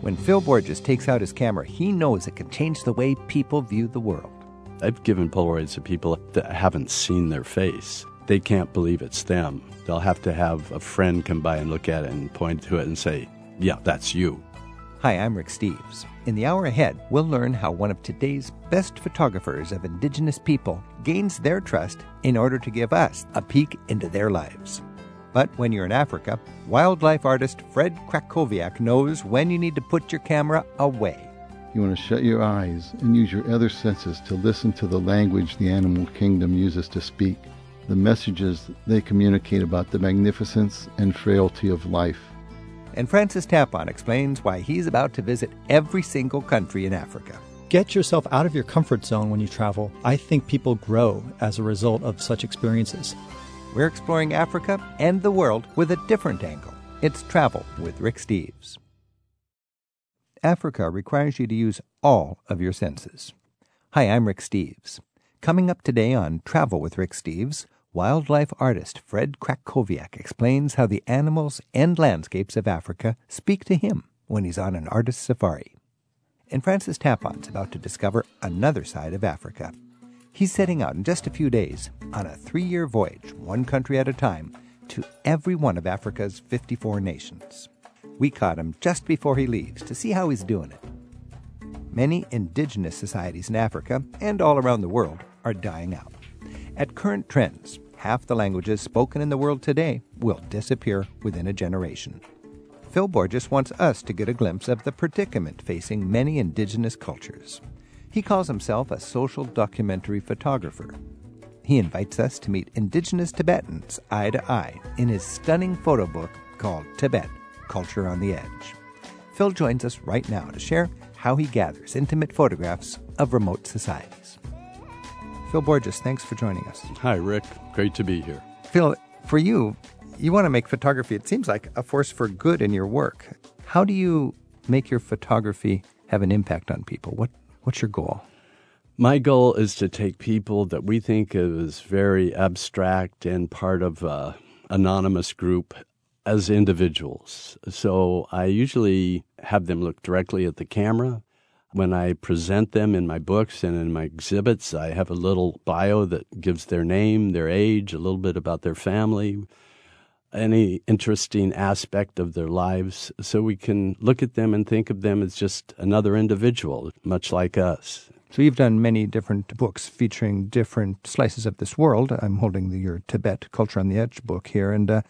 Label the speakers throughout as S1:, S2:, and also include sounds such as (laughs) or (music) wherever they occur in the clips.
S1: When Phil Borges takes out his camera, he knows it can change the way people view the world.
S2: I've given Polaroids to people that haven't seen their face. They can't believe it's them. They'll have to have a friend come by and look at it and point to it and say, Yeah, that's you.
S1: Hi, I'm Rick Steves. In the hour ahead, we'll learn how one of today's best photographers of Indigenous people gains their trust in order to give us a peek into their lives. But when you're in Africa, wildlife artist Fred Krakowiak knows when you need to put your camera away.
S3: You want to shut your eyes and use your other senses to listen to the language the animal kingdom uses to speak, the messages they communicate about the magnificence and frailty of life.
S1: And Francis Tapon explains why he's about to visit every single country in Africa.
S4: Get yourself out of your comfort zone when you travel. I think people grow as a result of such experiences.
S1: We're exploring Africa and the world with a different angle. It's Travel with Rick Steves. Africa requires you to use all of your senses. Hi, I'm Rick Steves. Coming up today on Travel with Rick Steves, wildlife artist Fred Krakowiak explains how the animals and landscapes of Africa speak to him when he's on an artist safari. And Francis Tapon's about to discover another side of Africa. He's setting out in just a few days on a three year voyage, one country at a time, to every one of Africa's 54 nations. We caught him just before he leaves to see how he's doing it. Many indigenous societies in Africa and all around the world are dying out. At current trends, half the languages spoken in the world today will disappear within a generation. Phil Borges wants us to get a glimpse of the predicament facing many indigenous cultures. He calls himself a social documentary photographer. He invites us to meet indigenous Tibetans eye to eye in his stunning photo book called Tibet Culture on the Edge. Phil joins us right now to share how he gathers intimate photographs of remote societies. Phil Borges, thanks for joining us.
S2: Hi, Rick. Great to be here.
S1: Phil, for you, you want to make photography, it seems like, a force for good in your work. How do you make your photography have an impact on people? What, what's your goal?
S2: My goal is to take people that we think is very abstract and part of an anonymous group as individuals. So I usually have them look directly at the camera. When I present them in my books and in my exhibits, I have a little bio that gives their name, their age, a little bit about their family, any interesting aspect of their lives, so we can look at them and think of them as just another individual, much like us.
S1: So you've done many different books featuring different slices of this world. I'm holding the, your Tibet Culture on the Edge book here, and uh,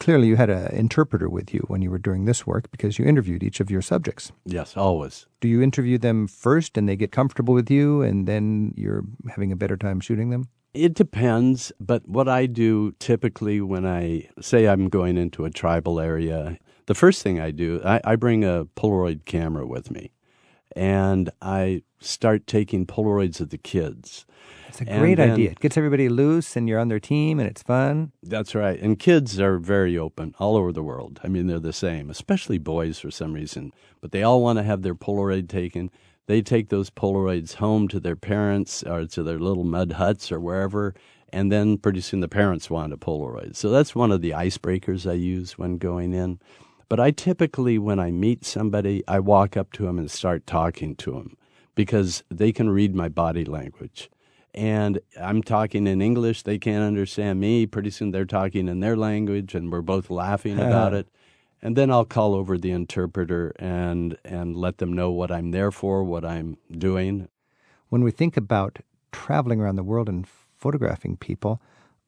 S1: clearly you had an interpreter with you when you were doing this work because you interviewed each of your subjects.
S2: Yes, always.
S1: Do you interview them first and they get comfortable with you, and then you're having a better time shooting them?
S2: It depends, but what I do typically when I say I'm going into a tribal area, the first thing I do, I, I bring a Polaroid camera with me and I start taking Polaroids of the kids.
S1: It's a great then, idea. It gets everybody loose and you're on their team and it's fun.
S2: That's right. And kids are very open all over the world. I mean, they're the same, especially boys for some reason. But they all want to have their Polaroid taken they take those Polaroids home to their parents or to their little mud huts or wherever, and then pretty soon the parents want a Polaroid. So that's one of the icebreakers I use when going in. But I typically, when I meet somebody, I walk up to them and start talking to them because they can read my body language. And I'm talking in English, they can't understand me. Pretty soon they're talking in their language, and we're both laughing (laughs) about it and then I'll call over the interpreter and and let them know what I'm there for, what I'm doing.
S1: When we think about traveling around the world and photographing people,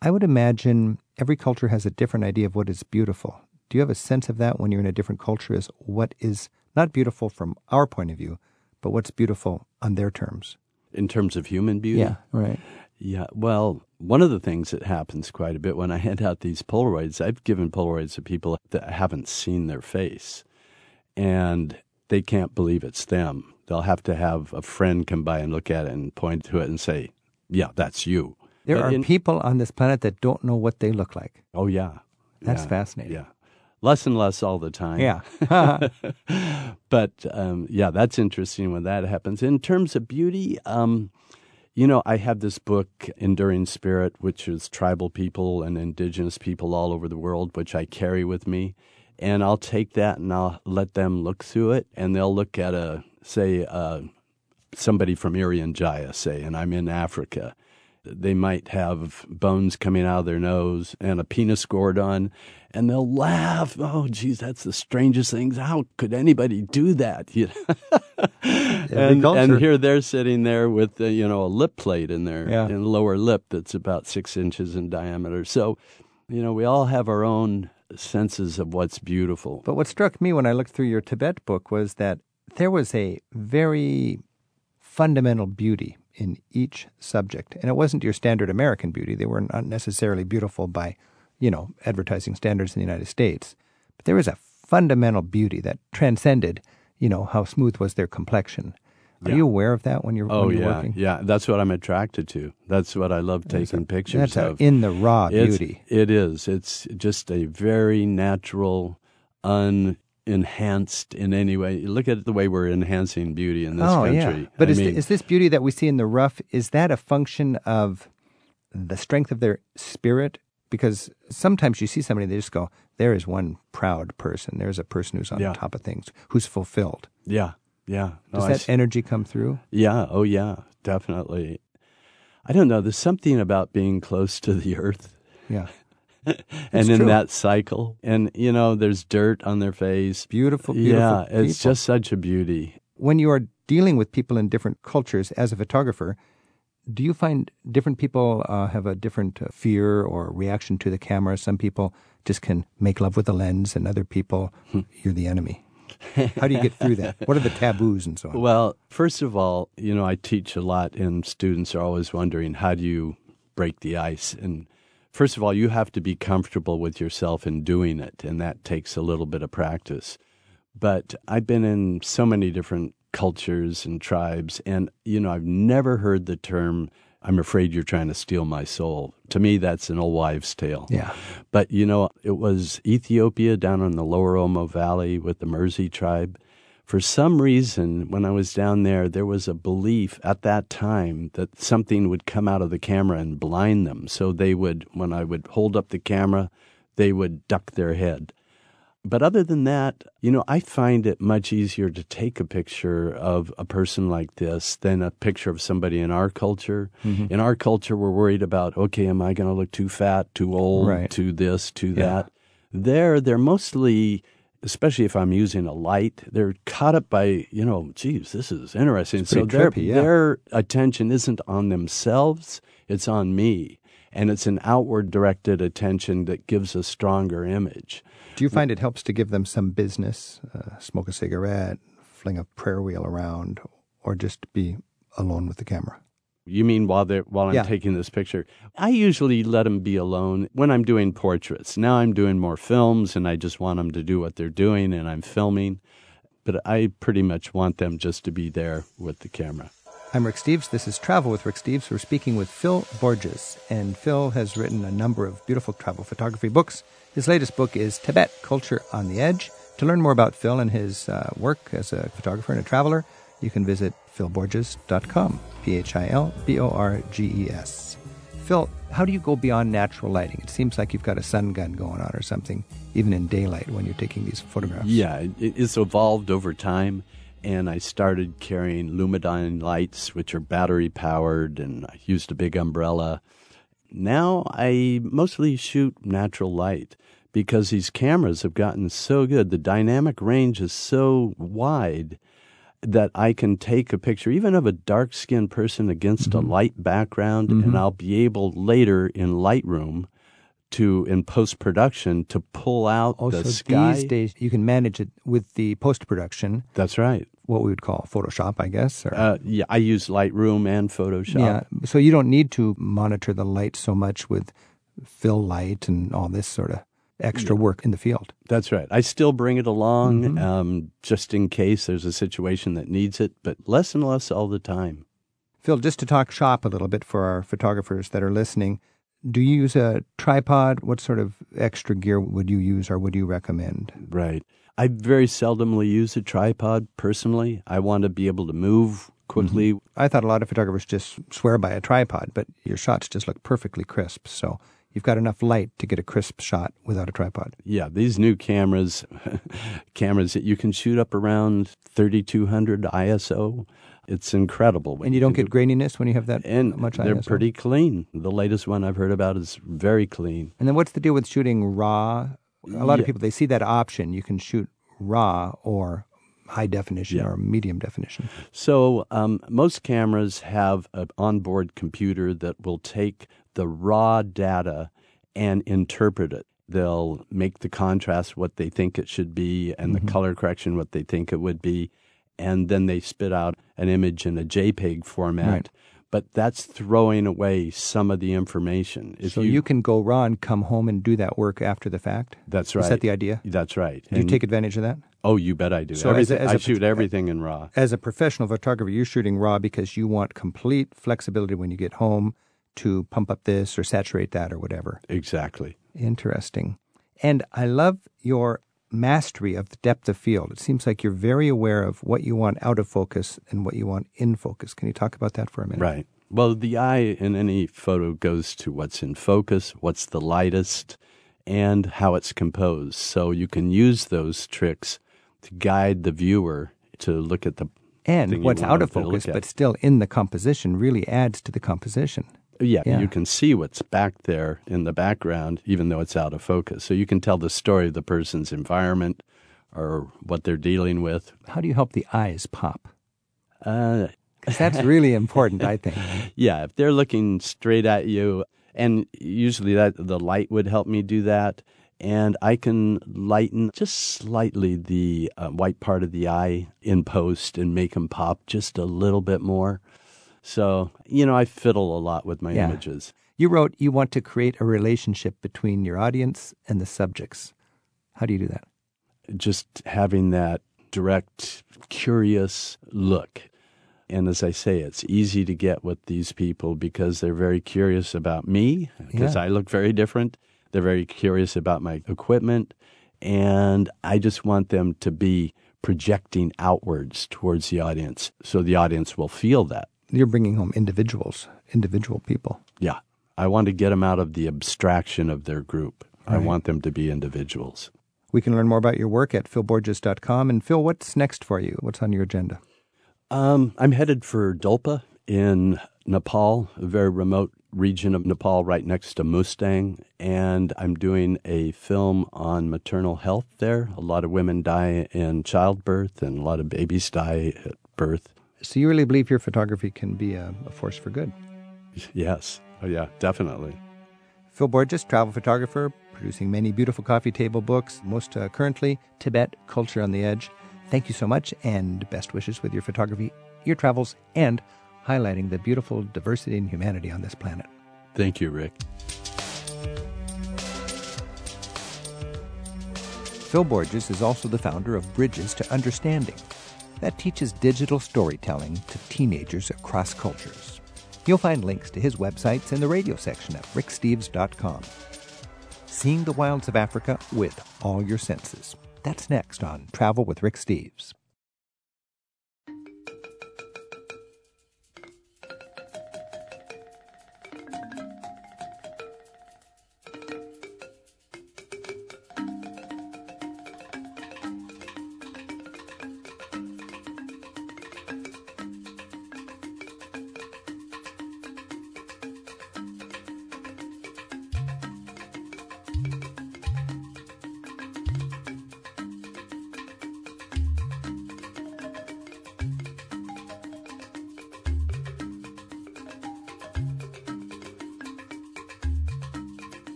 S1: I would imagine every culture has a different idea of what is beautiful. Do you have a sense of that when you're in a different culture is what is not beautiful from our point of view, but what's beautiful on their terms?
S2: In terms of human beauty?
S1: Yeah, right.
S2: Yeah, well, one of the things that happens quite a bit when I (laughs) hand out these Polaroids, I've given Polaroids to people that haven't seen their face and they can't believe it's them. They'll have to have a friend come by and look at it and point to it and say, Yeah, that's you.
S1: There are people on this planet that don't know what they look like.
S2: Oh, yeah.
S1: That's
S2: yeah.
S1: fascinating.
S2: Yeah. Less and less all the time.
S1: Yeah. (laughs) (laughs)
S2: but um, yeah, that's interesting when that happens. In terms of beauty, um, you know, I have this book, Enduring Spirit, which is tribal people and indigenous people all over the world, which I carry with me. and I'll take that and I'll let them look through it, and they'll look at a say uh, somebody from Irian Jaya, say, and I'm in Africa. They might have bones coming out of their nose and a penis gourd on, and they'll laugh. Oh, geez, that's the strangest things. How could anybody do that? (laughs) You know? and, and, here they're sitting there with uh, you know a lip plate in their yeah. in lower lip that's about six inches in diameter. So, you know, we all have our own senses of what's beautiful.
S1: But what struck me when I looked through your Tibet book was that there was a very fundamental beauty in each subject. And it wasn't your standard American beauty. They were not necessarily beautiful by, you know, advertising standards in the United States. But there was a fundamental beauty that transcended, you know, how smooth was their complexion. Are yeah. you aware of that when you're,
S2: oh,
S1: when you're
S2: yeah,
S1: working?
S2: Yeah, that's what I'm attracted to. That's what I love taking
S1: a,
S2: pictures
S1: that's
S2: of.
S1: in the raw
S2: it's,
S1: beauty.
S2: It is. It's just a very natural, unenhanced in any way. Look at the way we're enhancing beauty in this
S1: oh,
S2: country.
S1: Yeah. But is,
S2: mean,
S1: the, is this beauty that we see in the rough, is that a function of the strength of their spirit? Because sometimes you see somebody, they just go, there is one proud person. There's a person who's on
S2: yeah.
S1: top of things, who's fulfilled.
S2: Yeah. Yeah.
S1: No, Does that energy come through?
S2: Yeah. Oh, yeah. Definitely. I don't know. There's something about being close to the earth.
S1: Yeah. (laughs)
S2: and in true. that cycle, and you know, there's dirt on their face.
S1: Beautiful, beautiful.
S2: Yeah,
S1: people.
S2: it's just such a beauty.
S1: When you are dealing with people in different cultures as a photographer, do you find different people uh, have a different uh, fear or reaction to the camera? Some people just can make love with the lens, and other people, hmm. you're the enemy. How do you get through that? What are the taboos and so on?
S2: Well, first of all, you know, I teach a lot, and students are always wondering how do you break the ice? And first of all, you have to be comfortable with yourself in doing it, and that takes a little bit of practice. But I've been in so many different cultures and tribes, and, you know, I've never heard the term I'm afraid you're trying to steal my soul. To me, that's an old wives' tale.
S1: Yeah.
S2: But, you know, it was Ethiopia down in the lower Omo Valley with the Mursi tribe. For some reason, when I was down there, there was a belief at that time that something would come out of the camera and blind them. So they would, when I would hold up the camera, they would duck their head. But other than that, you know, I find it much easier to take a picture of a person like this than a picture of somebody in our culture. Mm-hmm. In our culture, we're worried about, okay, am I going to look too fat, too old,
S1: right.
S2: too this, too
S1: yeah.
S2: that? There, they're mostly, especially if I'm using a light, they're caught up by, you know, geez, this is interesting.
S1: so
S2: their,
S1: trippy, yeah.
S2: their attention isn't on themselves, it's on me. And it's an outward directed attention that gives a stronger image.
S1: Do you find it helps to give them some business, uh, smoke a cigarette, fling a prayer wheel around, or just be alone with the camera?
S2: You mean while they while I'm
S1: yeah.
S2: taking this picture? I usually let them be alone when I'm doing portraits. Now I'm doing more films, and I just want them to do what they're doing, and I'm filming. But I pretty much want them just to be there with the camera.
S1: I'm Rick Steves. This is Travel with Rick Steves. We're speaking with Phil Borges, and Phil has written a number of beautiful travel photography books. His latest book is Tibet Culture on the Edge. To learn more about Phil and his uh, work as a photographer and a traveler, you can visit philborges.com. P H I L B O R G E S. Phil, how do you go beyond natural lighting? It seems like you've got a sun gun going on or something, even in daylight when you're taking these photographs.
S2: Yeah, it's evolved over time and I started carrying Lumadyne lights, which are battery powered, and I used a big umbrella. Now I mostly shoot natural light because these cameras have gotten so good. The dynamic range is so wide that I can take a picture, even of a dark skinned person against mm-hmm. a light background, mm-hmm. and I'll be able later in Lightroom to in post production to pull out
S1: oh,
S2: the
S1: so
S2: sky.
S1: These days you can manage it with the post production.
S2: That's right.
S1: What we would call Photoshop, I guess. Or,
S2: uh, yeah, I use Lightroom and Photoshop.
S1: Yeah, so you don't need to monitor the light so much with fill light and all this sort of extra work in the field.
S2: That's right. I still bring it along
S1: Mm-hmm.
S2: um, just in case there's a situation that needs it, but less and less all the time.
S1: Phil, just to talk shop a little bit for our photographers that are listening, do you use a tripod? What sort of extra gear would you use or would you recommend?
S2: Right. I very seldomly use a tripod personally. I want to be able to move quickly.
S1: Mm-hmm. I thought a lot of photographers just swear by a tripod, but your shots just look perfectly crisp. So You've got enough light to get a crisp shot without a tripod.
S2: Yeah, these new cameras, (laughs) cameras that you can shoot up around 3200 ISO. It's incredible.
S1: And you don't get graininess when you have that
S2: and
S1: much
S2: they're
S1: ISO?
S2: pretty clean. The latest one I've heard about is very clean.
S1: And then what's the deal with shooting raw? A lot of people they see that option. You can shoot raw or high definition
S2: Yeah.
S1: or medium definition.
S2: So um, most cameras have an onboard computer that will take the raw data and interpret it. They'll make the contrast what they think it should be and
S1: Mm-hmm.
S2: the color correction what they think it would be. And then they spit out an image in a JPEG format.
S1: Right.
S2: But that's throwing away some of the information. If
S1: so you, can go raw and come home and do that work after the fact.
S2: that's right.
S1: Is that the idea?
S2: That's right.
S1: Do you take advantage of that?
S2: Oh, you bet I do.
S1: So as a- as a
S2: I shoot
S1: pot-
S2: everything in RAW.
S1: As a professional photographer, you're shooting raw because you want complete flexibility when you get home to pump up this or saturate that or whatever.
S2: Exactly.
S1: Interesting. And I love your mastery of the depth of field. It seems like you're very aware of what you want out of focus and what you want in focus. Can you talk about that for a minute?
S2: Right. Well, the eye in any photo goes to what's in focus, what's the lightest, and how it's composed. So you can use those tricks to guide the viewer to look at the
S1: And what's out of
S2: them to look
S1: focus, but still in the composition, really adds to the composition.
S2: Yeah,
S1: Yeah.
S2: you can see what's back there in the background, even though it's out of focus. So you can tell the story of the person's environment or what they're dealing with.
S1: How do you help the eyes pop?
S2: Uh,
S1: Because that's (laughs) really important, I think.
S2: Yeah, if they're looking straight at you, and usually that the light would help me do that, and I can lighten just slightly the uh, white part of the eye in post and make them pop just a little bit more. So you know, I fiddle a lot with my
S1: Yeah.
S2: images.
S1: You wrote you want to create a relationship between your audience and the subjects. How do you do that?
S2: Just having that direct, curious look. And as I say, it's easy to get with these people because they're very curious about me, because
S1: Yeah.
S2: I look very different. They're very curious about my equipment. And I just want them to be projecting outwards towards the audience so the audience will feel that.
S1: You're bringing home individuals, individual people.
S2: Yeah. I want to get them out of the abstraction of their group. I want them to be individuals.
S1: We can learn more about your work at philborges.com. And Phil, what's next for you? What's on your agenda?
S2: Um, I'm headed for Dolpa in Nepal, a very remote region of Nepal right next to Mustang. And I'm doing a film on maternal health there. A lot of women die in childbirth, and a lot of babies die at birth.
S1: So you really believe your photography can be a, a force for good?
S2: Yes. Oh, yeah, definitely.
S1: Phil Borges, travel photographer, producing many beautiful coffee table books, most uh, currently Tibet, Culture on the Edge. Thank you so much, and best wishes with your photography, your travels, and highlighting the beautiful diversity and humanity on this planet.
S2: Thank you, Rick.
S1: Phil Borges is also the founder of Bridges to Understanding, that teaches digital storytelling to teenagers across cultures. You'll find links to his websites in the radio section at ricksteves.com. Seeing the wilds of Africa with all your senses. That's next on Travel with Rick Steves.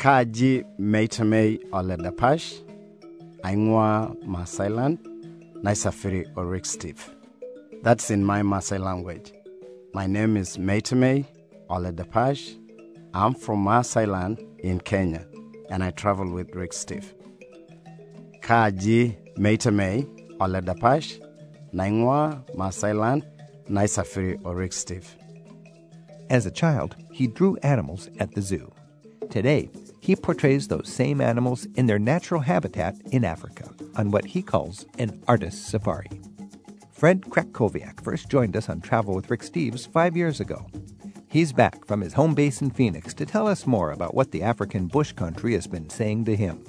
S5: Kaji Meitamei Oledapash, Aingwa Maasai land, Naisafiri Orik Steve. That's in my Maasai language. My name is Meitamei Oledapash. I'm from Maasai land in Kenya, and I travel with Rick. Kaji Meitamei Oledapash, Naingwa, Masailand, Naisafiri, or Rick Steve.
S1: As a child, he drew animals at the zoo. Today, he portrays those same animals in their natural habitat in Africa on what he calls an artist's safari. Fred Krakowiak first joined us on Travel with Rick Steves five years ago. He's back from his home base in Phoenix to tell us more about what the African bush country has been saying to him.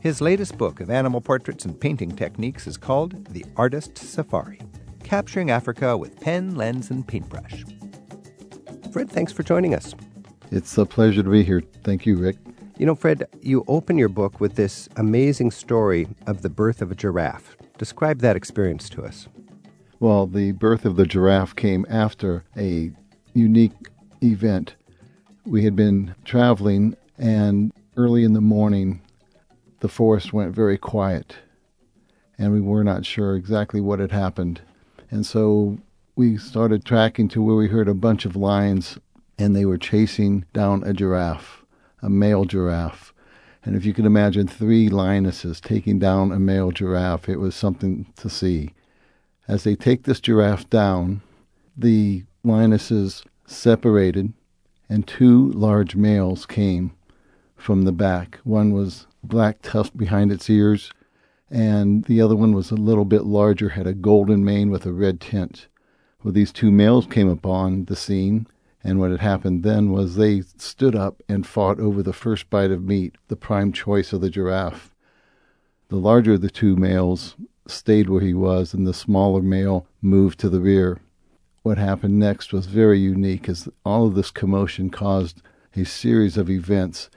S1: His latest book of animal portraits and painting techniques is called The Artist Safari Capturing Africa with Pen, Lens, and Paintbrush. Fred, thanks for joining us.
S3: It's a pleasure to be here. Thank you, Rick.
S1: You know, Fred, you open your book with this amazing story of the birth of a giraffe. Describe that experience to us.
S3: Well, the birth of the giraffe came after a unique event. We had been traveling, and early in the morning, the forest went very quiet, and we were not sure exactly what had happened. And so we started tracking to where we heard a bunch of lions, and they were chasing down a giraffe, a male giraffe. And if you can imagine three lionesses taking down a male giraffe, it was something to see. As they take this giraffe down, the lionesses separated, and two large males came from the back. One was black tuft behind its ears, and the other one was a little bit larger, had a golden mane with a red tint. Well, these two males came upon the scene, and what had happened then was they stood up and fought over the first bite of meat, the prime choice of the giraffe. The larger of the two males stayed where he was, and the smaller male moved to the rear. What happened next was very unique, as all of this commotion caused a series of events,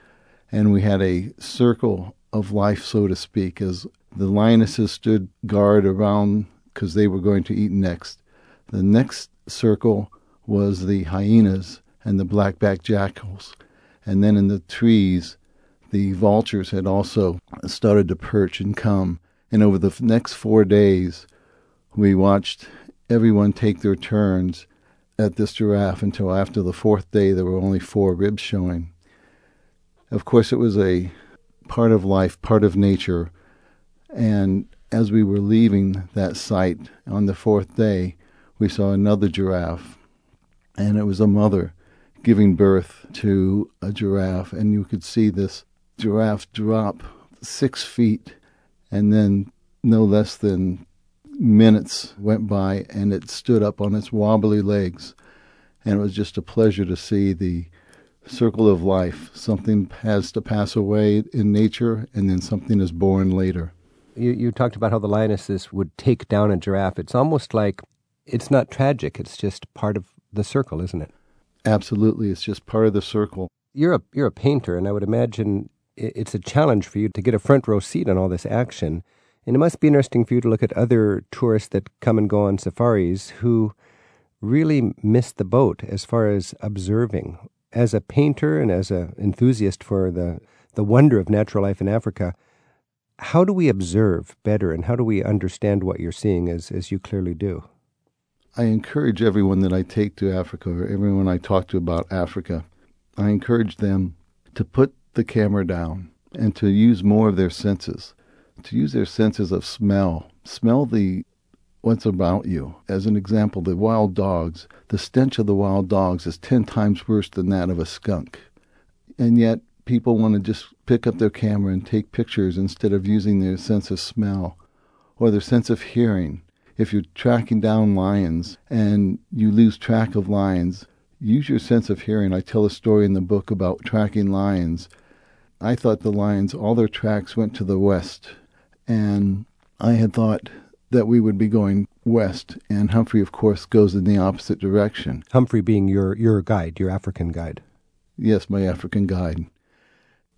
S3: and we had a circle of life, so to speak, as the lionesses stood guard around because they were going to eat next. The next circle was the hyenas and the black-backed jackals, and then in the trees, the vultures had also started to perch and come. And over the next four days, we watched everyone take their turns at this giraffe until after the fourth day there were only four ribs showing. Of course, it was a part of life, part of nature. And as we were leaving that site on the fourth day, we saw another giraffe. And it was a mother giving birth to a giraffe. And you could see this giraffe drop six feet. And then no less than minutes went by and it stood up on its wobbly legs. And it was just a pleasure to see the circle of life. Something has to pass away in nature, and then something is born later.
S1: You, you talked about how the lionesses would take down a giraffe. It's almost like it's not tragic, it's just part of the circle, isn't it?
S3: Absolutely. It's just part of the circle.
S1: You're a, you're a painter, and I would imagine it's a challenge for you to get a front row seat on all this action. And it must be interesting for you to look at other tourists that come and go on safaris who really miss the boat as far as observing. As a painter and as an enthusiast for the, the wonder of natural life in Africa, how do we observe better and how do we understand what you're seeing as, as you clearly do?
S3: I encourage everyone that I take to Africa or everyone I talk to about Africa, I encourage them to put the camera down and to use more of their senses, to use their senses of smell. Smell the what's about you. As an example, the wild dogs, the stench of the wild dogs is 10 times worse than that of a skunk. And yet, people want to just pick up their camera and take pictures instead of using their sense of smell or their sense of hearing. If you're tracking down lions and you lose track of lions, use your sense of hearing. I tell a story in the book about tracking lions. I thought the lions, all their tracks went to the west. And I had thought that we would be going west, and Humphrey, of course, goes in the opposite direction.
S1: Humphrey being your, your guide, your African guide.
S3: Yes, my African guide.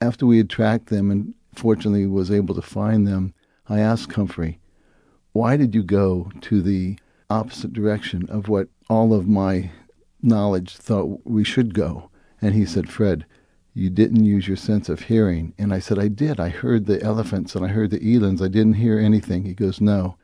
S3: After we had tracked them and fortunately was able to find them, I asked Humphrey, why did you go to the opposite direction of what all of my knowledge thought we should go? And he said, Fred, you didn't use your sense of hearing. And I said, I did. I heard the elephants and I heard the elands. I didn't hear anything. He goes, No,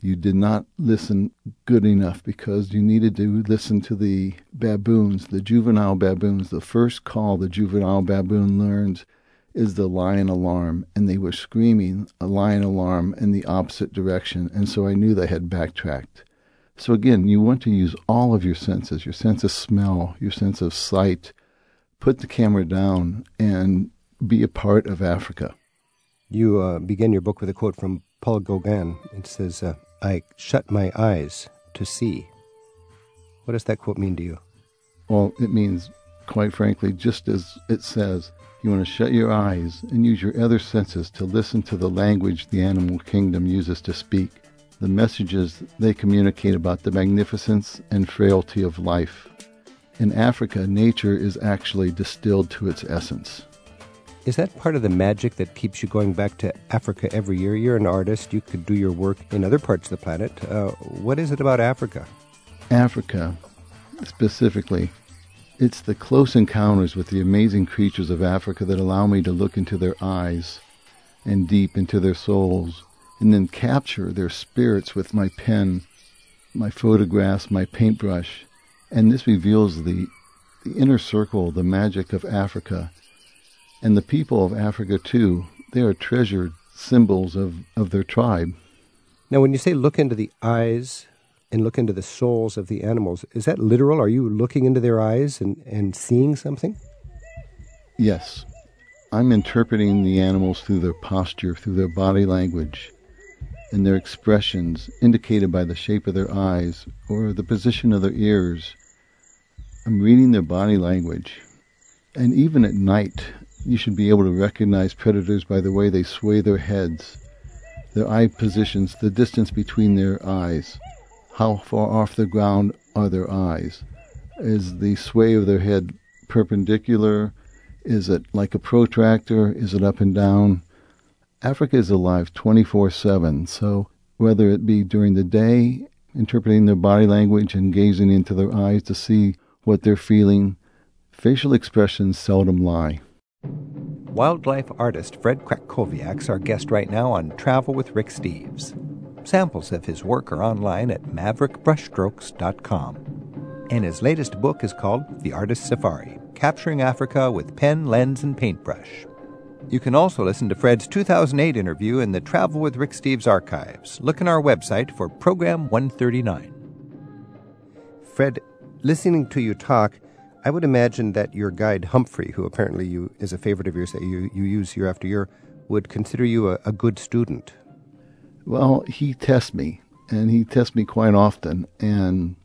S3: you did not listen good enough because you needed to listen to the baboons, the juvenile baboons. The first call the juvenile baboon learns is the lion alarm, and they were screaming a lion alarm in the opposite direction, and so I knew they had backtracked. So again, you want to use all of your senses, your sense of smell, your sense of sight, put the camera down and be a part of Africa.
S1: You uh, begin your book with a quote from Paul Gauguin. It says, uh, I shut my eyes to see. What does that quote mean to you?
S3: Well, it means, quite frankly, just as it says, you want to shut your eyes and use your other senses to listen to the language the animal kingdom uses to speak, the messages they communicate about the magnificence and frailty of life. In Africa, nature is actually distilled to its essence.
S1: Is that part of the magic that keeps you going back to Africa every year? You're an artist. You could do your work in other parts of the planet. Uh, what is it about Africa?
S3: Africa, specifically, it's the close encounters with the amazing creatures of Africa that allow me to look into their eyes and deep into their souls and then capture their spirits with my pen, my photographs, my paintbrush. And this reveals the, the inner circle, the magic of Africa. And the people of Africa, too, they are treasured symbols of, of their tribe.
S1: Now, when you say look into the eyes and look into the souls of the animals. Is that literal? Are you looking into their eyes and, and seeing something?
S3: Yes. I'm interpreting the animals through their posture, through their body language, and their expressions indicated by the shape of their eyes or the position of their ears. I'm reading their body language. And even at night, you should be able to recognize predators by the way they sway their heads, their eye positions, the distance between their eyes. How far off the ground are their eyes? Is the sway of their head perpendicular? Is it like a protractor? Is it up and down? Africa is alive 24 7, so whether it be during the day, interpreting their body language and gazing into their eyes to see what they're feeling, facial expressions seldom lie.
S1: Wildlife artist Fred Krakowiak's our guest right now on Travel with Rick Steves. Samples of his work are online at maverickbrushstrokes.com. And his latest book is called The Artist Safari Capturing Africa with Pen, Lens, and Paintbrush. You can also listen to Fred's 2008 interview in the Travel with Rick Steves archives. Look in our website for Program 139. Fred, listening to you talk, I would imagine that your guide Humphrey, who apparently you is a favorite of yours that you, you use year after year, would consider you a, a good student.
S3: Well, he tests me, and he tests me quite often, and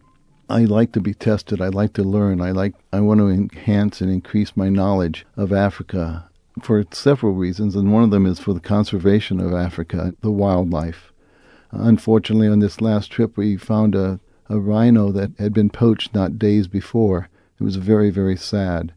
S3: I like to be tested. I like to learn. I like I want to enhance and increase my knowledge of Africa for several reasons, and one of them is for the conservation of Africa, the wildlife. Unfortunately, on this last trip, we found a, a rhino that had been poached not days before. It was very, very sad.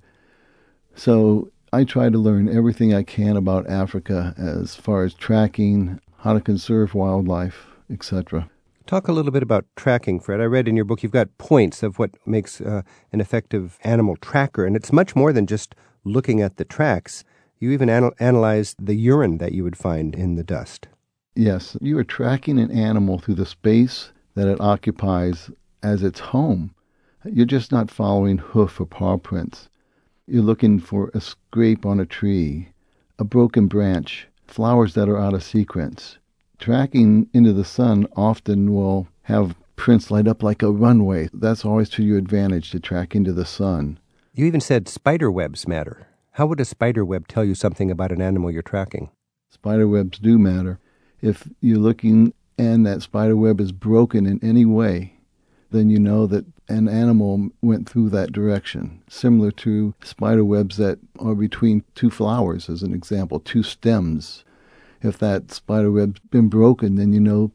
S3: So I try to learn everything I can about Africa as far as tracking, how to conserve wildlife, etc.
S1: Talk a little bit about tracking, Fred. I read in your book you've got points of what makes uh, an effective animal tracker, and it's much more than just looking at the tracks. You even anal- analyze the urine that you would find in the dust.
S3: Yes, you are tracking an animal through the space that it occupies as its home. You're just not following hoof or paw prints. You're looking for a scrape on a tree, a broken branch, flowers that are out of sequence. Tracking into the sun often will have prints light up like a runway. That's always to your advantage to track into the sun.
S1: You even said spider webs matter. How would a spider web tell you something about an animal you're tracking?
S3: Spider webs do matter. If you're looking and that spider web is broken in any way, then you know that an animal went through that direction. Similar to spider webs that are between two flowers, as an example, two stems. If that spider web's been broken, then you know,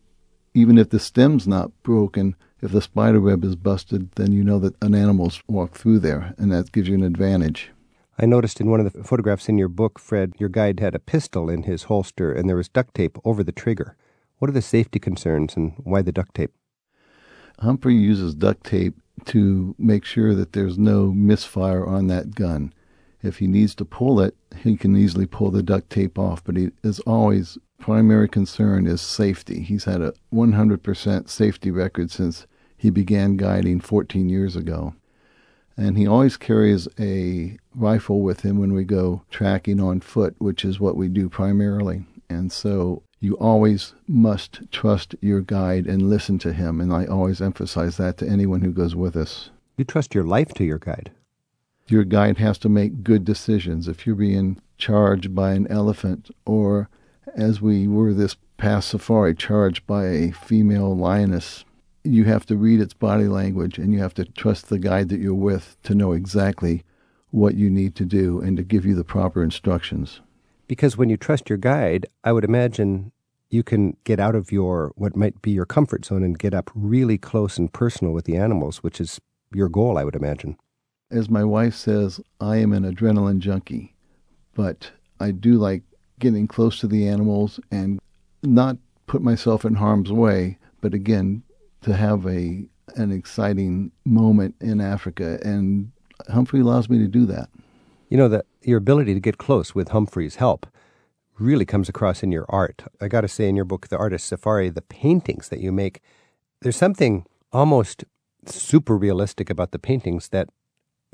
S3: even if the stem's not broken, if the spider web is busted, then you know that an animal's walked through there, and that gives you an advantage.
S1: I noticed in one of the photographs in your book, Fred, your guide had a pistol in his holster and there was duct tape over the trigger. What are the safety concerns and why the duct tape?
S3: Humphrey uses duct tape to make sure that there's no misfire on that gun. If he needs to pull it, he can easily pull the duct tape off, but he is always primary concern is safety. He's had a 100% safety record since he began guiding 14 years ago. And he always carries a rifle with him when we go tracking on foot, which is what we do primarily. And so you always must trust your guide and listen to him. And I always emphasize that to anyone who goes with us.
S1: You trust your life to your guide.
S3: Your guide has to make good decisions. If you're being charged by an elephant, or as we were this past safari, charged by a female lioness, you have to read its body language and you have to trust the guide that you're with to know exactly what you need to do and to give you the proper instructions.
S1: Because when you trust your guide, I would imagine you can get out of your what might be your comfort zone and get up really close and personal with the animals, which is your goal, I would imagine.
S3: As my wife says, I am an adrenaline junkie, but I do like getting close to the animals and not put myself in harm's way, but again, to have a an exciting moment in Africa, and Humphrey allows me to do that.
S1: You know that your ability to get close with Humphrey's help really comes across in your art. I got to say, in your book, The Artist Safari, the paintings that you make, there's something almost super realistic about the paintings that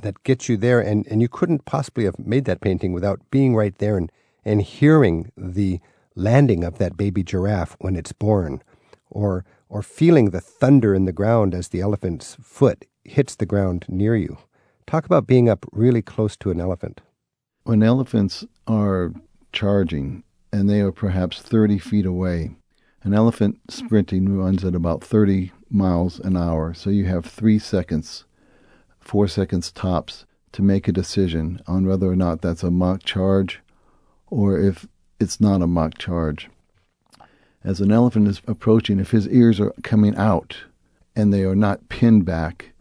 S1: that gets you there, and, and you couldn't possibly have made that painting without being right there and, and hearing the landing of that baby giraffe when it's born, or or feeling the thunder in the ground as the elephant's foot hits the ground near you. Talk about being up really close to an elephant.
S3: When elephants are charging and they are perhaps 30 feet away, an elephant sprinting runs at about 30 miles an hour. So you have three seconds, four seconds tops, to make a decision on whether or not that's a mock charge or if it's not a mock charge as an elephant is approaching, if his ears are coming out and they are not pinned back,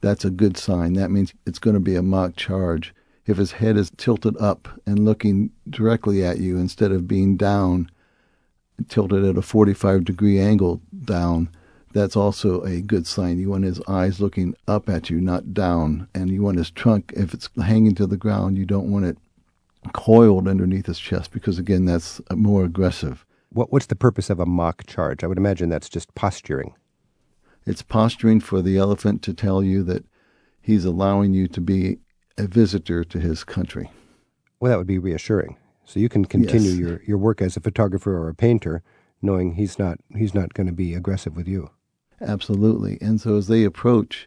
S3: that's a good sign. That means it's going to be a mock charge. If his head is tilted up and looking directly at you instead of being down, tilted at a 45 degree angle down, that's also a good sign. You want his eyes looking up at you, not down. And you want his trunk, if it's hanging to the ground, you don't want it coiled underneath his chest because, again, that's more aggressive.
S1: What, what's the purpose of a mock charge? I would imagine that's just posturing.
S3: It's posturing for the elephant to tell you that he's allowing you to be a visitor to his country.
S1: Well, that would be reassuring. So you can continue
S3: Yes.
S1: your, your work as a photographer or a painter, knowing he's not he's not going to be aggressive with you.
S3: Absolutely. And so as they approach,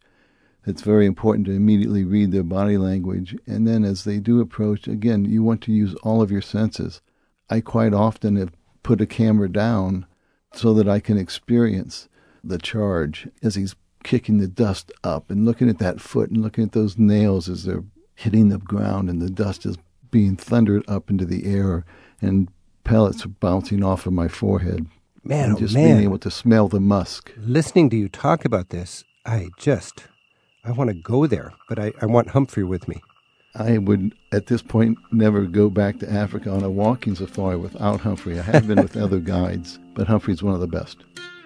S3: it's very important to immediately read their body language. And then as they do approach, again, you want to use all of your senses. I quite often have put a camera down so that I can experience the charge as he's kicking the dust up and looking at that foot and looking at those nails as they're hitting the ground and the dust is being thundered up into the air and pellets are bouncing off of my forehead.
S1: Man, oh
S3: just
S1: man.
S3: being able to smell the musk.
S1: Listening to you talk about this, I just I want to go there, but I, I want Humphrey with me.
S3: I would, at this point, never go back to Africa on a walking safari without Humphrey. I have been with (laughs) other guides, but Humphrey's one of the best.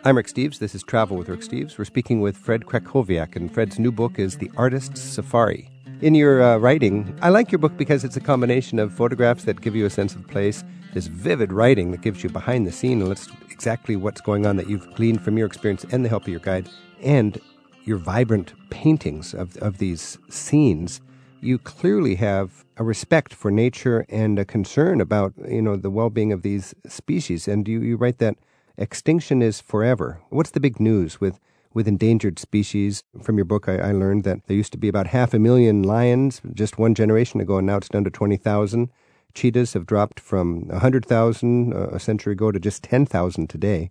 S1: I'm Rick Steves. This is Travel with Rick Steves. We're speaking with Fred Krakowiak, and Fred's new book is The Artist's Safari. In your uh, writing, I like your book because it's a combination of photographs that give you a sense of place, this vivid writing that gives you behind the scene and lets exactly what's going on that you've gleaned from your experience and the help of your guide, and your vibrant paintings of, of these scenes. You clearly have a respect for nature and a concern about you know the well-being of these species. And you, you write that extinction is forever. What's the big news with with endangered species? From your book, I, I learned that there used to be about half a million lions just one generation ago, and now it's down to twenty thousand. Cheetahs have dropped from a hundred thousand uh, a century ago to just ten thousand today.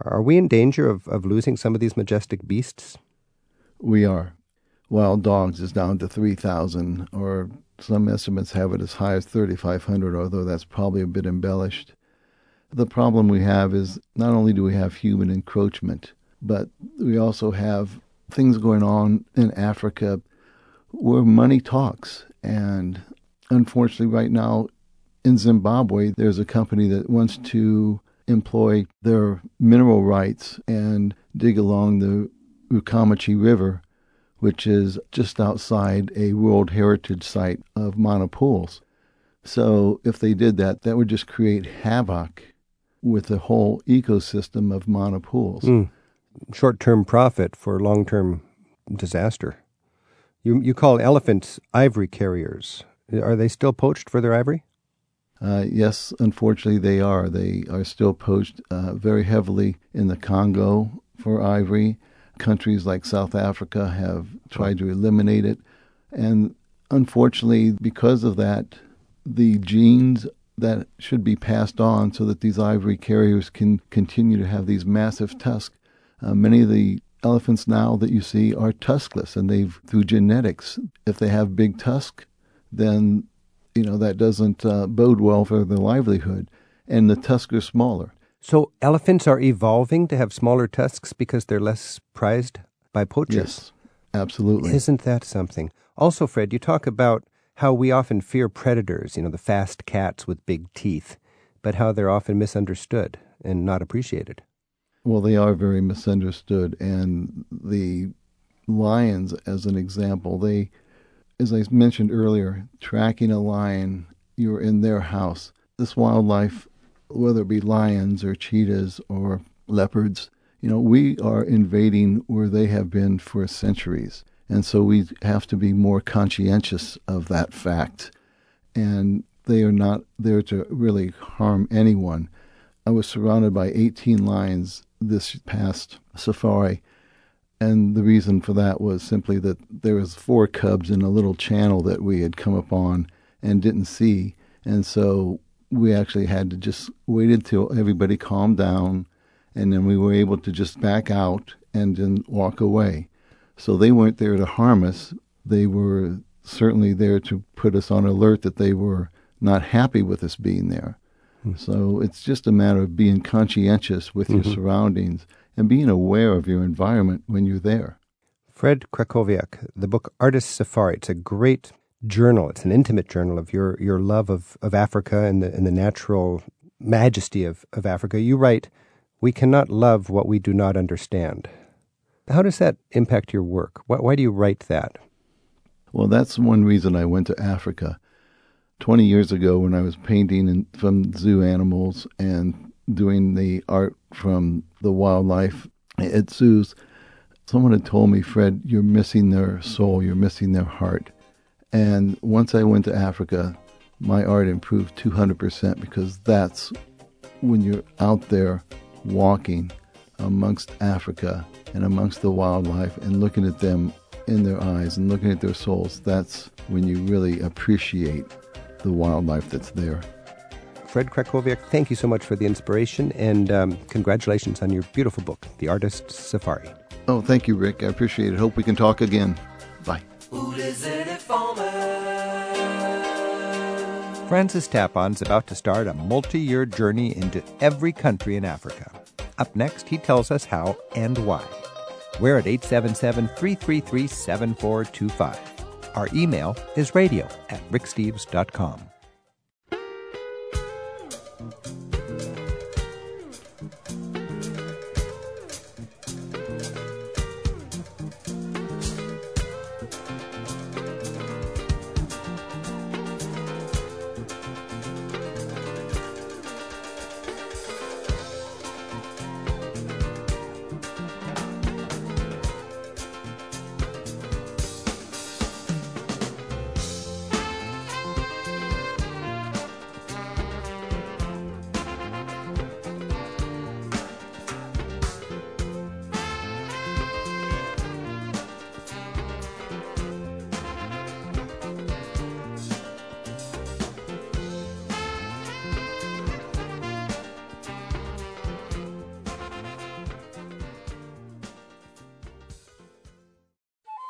S1: Are we in danger of, of losing some of these majestic beasts?
S3: We are. Wild dogs is down to 3,000, or some estimates have it as high as 3,500, although that's probably a bit embellished. The problem we have is not only do we have human encroachment, but we also have things going on in Africa where money talks. And unfortunately, right now in Zimbabwe, there's a company that wants to employ their mineral rights and dig along the Rukomechi River, which is just outside a World Heritage Site of Mana Pools. So if they did that, that would just create havoc with the whole ecosystem of Mana Pools.
S1: Mm. Short term profit for long term disaster. You, you call elephants ivory carriers. Are they still poached for their ivory?
S3: Uh, yes, unfortunately, they are. They are still poached uh, very heavily in the Congo for ivory. Countries like South Africa have tried to eliminate it. And unfortunately, because of that, the genes that should be passed on so that these ivory carriers can continue to have these massive tusks. Uh, many of the elephants now that you see are tuskless, and they've through genetics. If they have big tusks, then you know that doesn't uh, bode well for their livelihood, and the tusks are smaller.
S1: So elephants are evolving to have smaller tusks because they're less prized by poachers.
S3: Yes, absolutely.
S1: Isn't that something? Also, Fred, you talk about how we often fear predators, you know, the fast cats with big teeth, but how they're often misunderstood and not appreciated.
S3: Well, they are very misunderstood, and the lions, as an example, they, as I mentioned earlier, tracking a lion, you're in their house. This wildlife, whether it be lions or cheetahs or leopards, you know, we are invading where they have been for centuries. And so we have to be more conscientious of that fact. And they are not there to really harm anyone. I was surrounded by 18 lions this past safari. And the reason for that was simply that there was four cubs in a little channel that we had come upon and didn't see. And so we actually had to just wait until everybody calmed down and then we were able to just back out and then walk away. So they weren't there to harm us. They were certainly there to put us on alert that they were not happy with us being there. Mm-hmm. So it's just a matter of being conscientious with mm-hmm. your surroundings and being aware of your environment when you're there.
S1: Fred Krakowiak, the book Artist Safari. It's a great journal. It's an intimate journal of your, your love of, of Africa and the, and the natural majesty of, of Africa. You write, We cannot love what we do not understand. How does that impact your work? Why, why do you write that?
S3: Well, that's one reason I went to Africa. 20 years ago, when I was painting in, from zoo animals and doing the art from the wildlife at zoos, someone had told me, Fred, you're missing their soul, you're missing their heart. And once I went to Africa, my art improved 200% because that's when you're out there walking amongst Africa and amongst the wildlife and looking at them in their eyes and looking at their souls, that's when you really appreciate the wildlife that's there.
S1: Fred Krakowiak, thank you so much for the inspiration and um, congratulations on your beautiful book, The Artist's Safari.
S3: Oh, thank you, Rick. I appreciate it. Hope we can talk again. Bye.
S1: Francis Tapon's about to start a multi year journey into every country in Africa. Up next, he tells us how and why. We're at 877 333 7425. Our email is radio at ricksteves.com.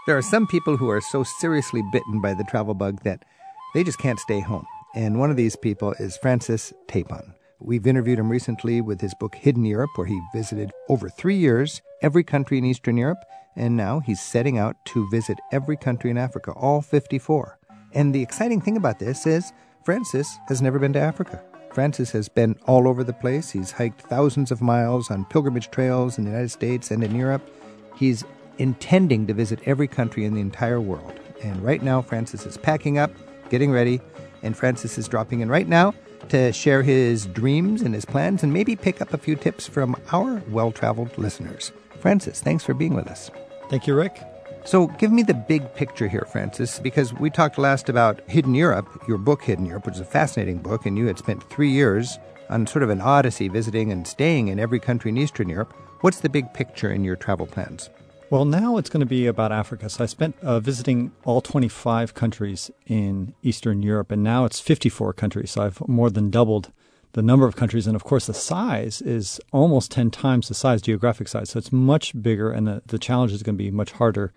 S1: There are some people who are so seriously bitten by the travel bug that they just can't stay home. And one of these people is Francis Tapon. We've interviewed him recently with his book Hidden Europe, where he visited over three years every country in Eastern Europe, and now he's setting out to visit every country in Africa, all 54. And the exciting thing about this is Francis has never been to Africa. Francis has been all over the place. He's hiked thousands of miles on pilgrimage trails in the United States and in Europe. He's intending to visit every country in the entire world. And right now, Francis is packing up, getting ready, and Francis is dropping in right now to share his dreams and his plans and maybe pick up a few tips from our well traveled listeners. Francis, thanks for being with us.
S4: Thank you, Rick.
S1: So give me the big picture here, Francis, because we talked last about Hidden Europe, your book Hidden Europe, which is a fascinating book, and you had spent three years on sort of an odyssey visiting and staying in every country in Eastern Europe. What's the big picture in your travel plans?
S4: Well, now it's going to be about Africa. So I spent uh, visiting all 25 countries in Eastern Europe, and now it's 54 countries. So I've more than doubled the number of countries. And of course, the size is almost 10 times the size, geographic size. So it's much bigger, and the, the challenge is going to be much harder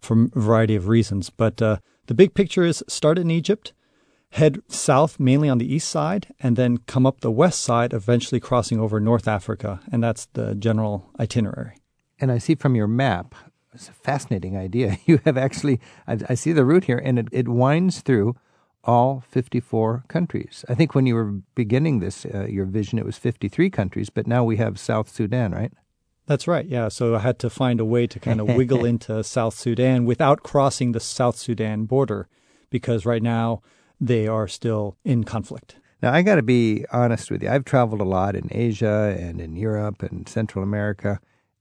S4: for a variety of reasons. But uh, the big picture is start in Egypt, head south mainly on the east side, and then come up the west side, eventually crossing over North Africa. And that's the general itinerary.
S1: And I see from your map, it's a fascinating idea. (laughs) You have actually, I, I see the route here, and it, it winds through all 54 countries. I think when you were beginning this, uh, your vision, it was 53 countries, but now we have South Sudan, right?
S4: That's right. Yeah. So I had to find a way to kind of wiggle (laughs) into South Sudan without crossing the South Sudan border because right now they are still in conflict.
S1: Now, I got to be honest with you. I've traveled a lot in Asia and in Europe and Central America.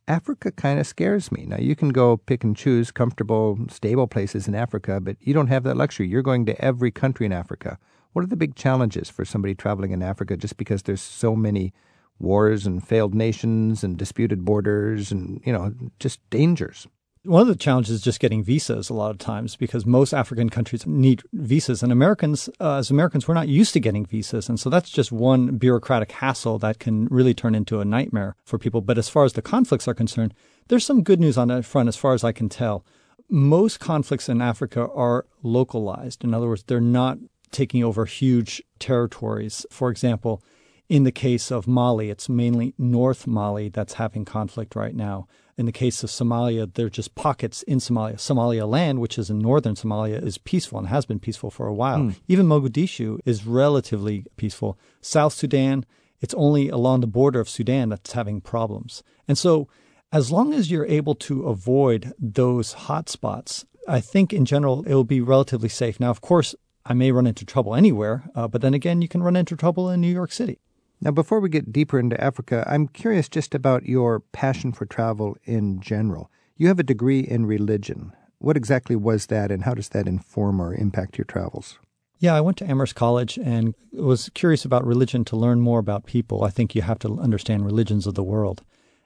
S1: Africa kind of scares me. Now, you can go pick and choose comfortable, stable places in Africa, but you don't have that luxury. You're going to every country in Africa. What are the big challenges for somebody traveling in Africa just because there's so many wars and failed nations and disputed borders and, you know, just dangers.
S4: One of the challenges is just getting visas a lot of times because most African countries need visas. And Americans, uh, as Americans, we're not used to getting visas. And so that's just one bureaucratic hassle that can really turn into a nightmare for people. But as far as the conflicts are concerned, there's some good news on that front as far as I can tell. Most conflicts in Africa are localized. In other words, they're not taking over huge territories. For example, in the case of Mali, it's mainly North Mali that's having conflict right now. In the case of Somalia, they're just pockets in Somalia. Somaliland, which is in northern Somalia, is peaceful and has been peaceful for a while. Mm. Even Mogadishu is relatively peaceful. South Sudan, it's only along the border of Sudan that's having problems. And so, as long as you're able to avoid those hotspots, I think in general it will be relatively safe. Now, of course, I may run into trouble anywhere, uh, but then again, you can run into trouble in New York City.
S1: Now, before we get deeper into Africa, I'm curious just about your passion for travel in general. You have a degree in religion. What exactly was that, and how does that inform or impact your travels?
S4: Yeah, I went to Amherst College and was curious about religion to learn more about people. I think you have to understand religions of the world.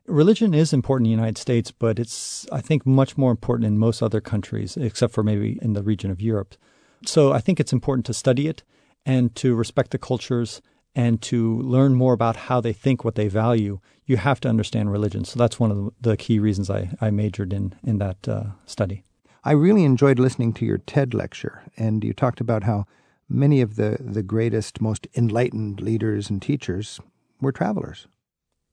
S4: Religion is important in the United States, but it's, I think, much more important in most other countries, except for maybe in the region of Europe. So I think it's important to study it and to respect the cultures and to learn more about how they think, what they value, you have to understand religion. So that's one of the key reasons I, I majored in, in that uh, study.
S1: I really enjoyed listening to your TED lecture, and you talked about how many of the, the greatest, most enlightened leaders and teachers were travelers.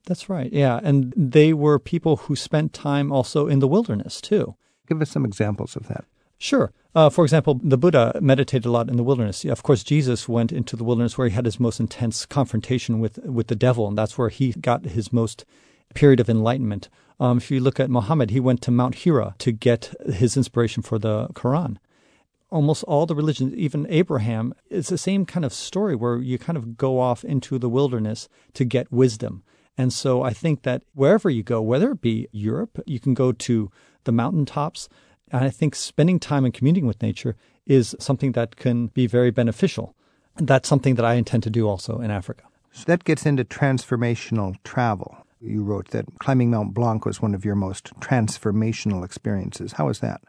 S4: That's right, yeah. And they were people who spent time also in the wilderness, too.
S1: Give us some examples of that.
S4: Sure. Uh, for example, the Buddha meditated a lot in the wilderness. Of course, Jesus went into the wilderness where he had his most intense confrontation with, with the devil, and that's where he got his most period of enlightenment. Um, if you look at Muhammad, he went to Mount Hira to get his inspiration for the Quran. Almost all the religions, even Abraham, it's the same kind of story where you kind of go off into the wilderness to get wisdom. And so I think that wherever you go, whether it be Europe, you can go to the mountaintops, and I think spending time and communing with nature is something that can be very beneficial. And that's something that I intend to do also in Africa.
S1: So that gets into transformational travel. You wrote that climbing Mount Blanc was one of your most transformational experiences. How was that?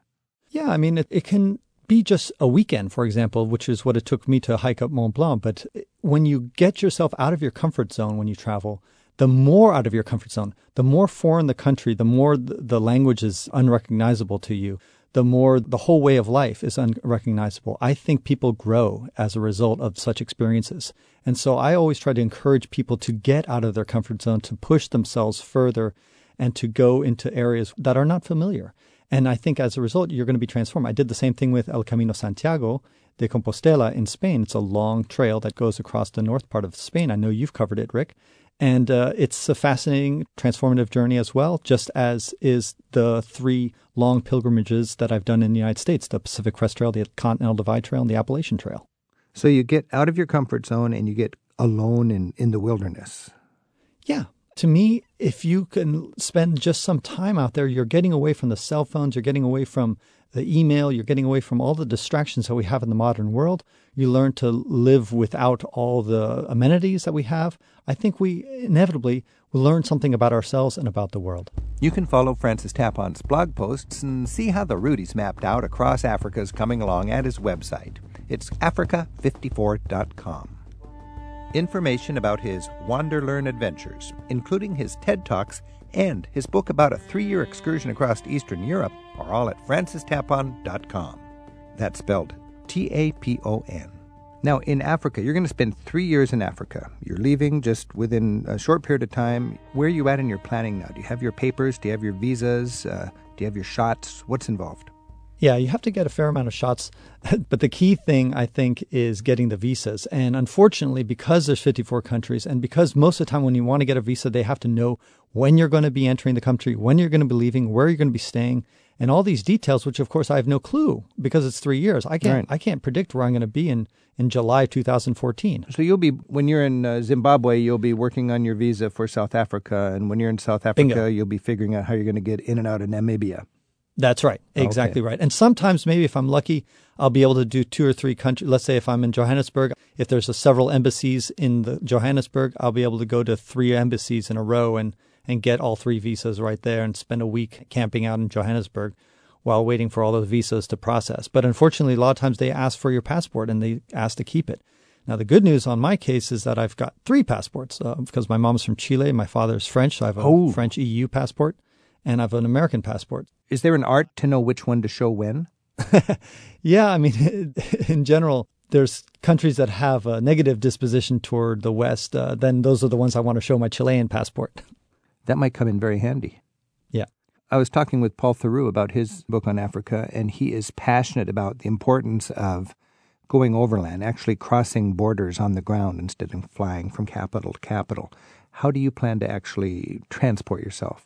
S4: Yeah, I mean, it, it can be just a weekend, for example, which is what it took me to hike up Mont Blanc. But when you get yourself out of your comfort zone when you travel, the more out of your comfort zone, the more foreign the country, the more the language is unrecognizable to you, the more the whole way of life is unrecognizable. I think people grow as a result of such experiences. And so I always try to encourage people to get out of their comfort zone, to push themselves further, and to go into areas that are not familiar. And I think as a result, you're going to be transformed. I did the same thing with El Camino Santiago de Compostela in Spain. It's a long trail that goes across the north part of Spain. I know you've covered it, Rick. And uh, it's a fascinating, transformative journey as well, just as is the three long pilgrimages that I've done in the United States the Pacific Crest Trail, the Continental Divide Trail, and the Appalachian Trail.
S1: So you get out of your comfort zone and you get alone in, in the wilderness.
S4: Yeah. to me, if you can spend just some time out there, you're getting away from the cell phones, you're getting away from the email, you're getting away from all the distractions that we have in the modern world. You learn to live without all the amenities that we have. I think we inevitably will learn something about ourselves and about the world.
S1: You can follow Francis Tapon's blog posts and see how the route he's mapped out across Africa is coming along at his website. It's africa54.com. Information about his Wanderlearn adventures, including his TED Talks and his book about a three year excursion across Eastern Europe, are all at francistapon.com. That's spelled T A P O N. Now, in Africa, you're going to spend three years in Africa. You're leaving just within a short period of time. Where are you at in your planning now? Do you have your papers? Do you have your visas? Uh, do you have your shots? What's involved?
S4: Yeah, you have to get a fair amount of shots. (laughs) but the key thing, I think, is getting the visas. And unfortunately, because there's 54 countries and because most of the time when you want to get a visa, they have to know when you're going to be entering the country, when you're going to be leaving, where you're going to be staying, and all these details, which of course I have no clue because it's three years. I can't, right. I can't predict where I'm going to be in, in July 2014.
S1: So you'll be, when you're in uh, Zimbabwe, you'll be working on your visa for South Africa. And when you're in South Africa, Bingo. you'll be figuring out how you're going to get in and out of Namibia.
S4: That's right. Exactly okay. right. And sometimes, maybe if I'm lucky, I'll be able to do two or three countries. Let's say if I'm in Johannesburg, if there's a several embassies in the Johannesburg, I'll be able to go to three embassies in a row and, and get all three visas right there and spend a week camping out in Johannesburg while waiting for all those visas to process. But unfortunately, a lot of times they ask for your passport and they ask to keep it. Now, the good news on my case is that I've got three passports uh, because my mom's from Chile, my father's French, so I have a oh. French EU passport and I have an American passport.
S1: Is there an art to know which one to show when? (laughs)
S4: yeah, I mean, (laughs) in general, there's countries that have a negative disposition toward the West. Uh, then those are the ones I want to show my Chilean passport. (laughs)
S1: That might come in very handy.
S4: Yeah.
S1: I was talking with Paul Theroux about his book on Africa, and he is passionate about the importance of going overland, actually crossing borders on the ground instead of flying from capital to capital. How do you plan to actually transport yourself?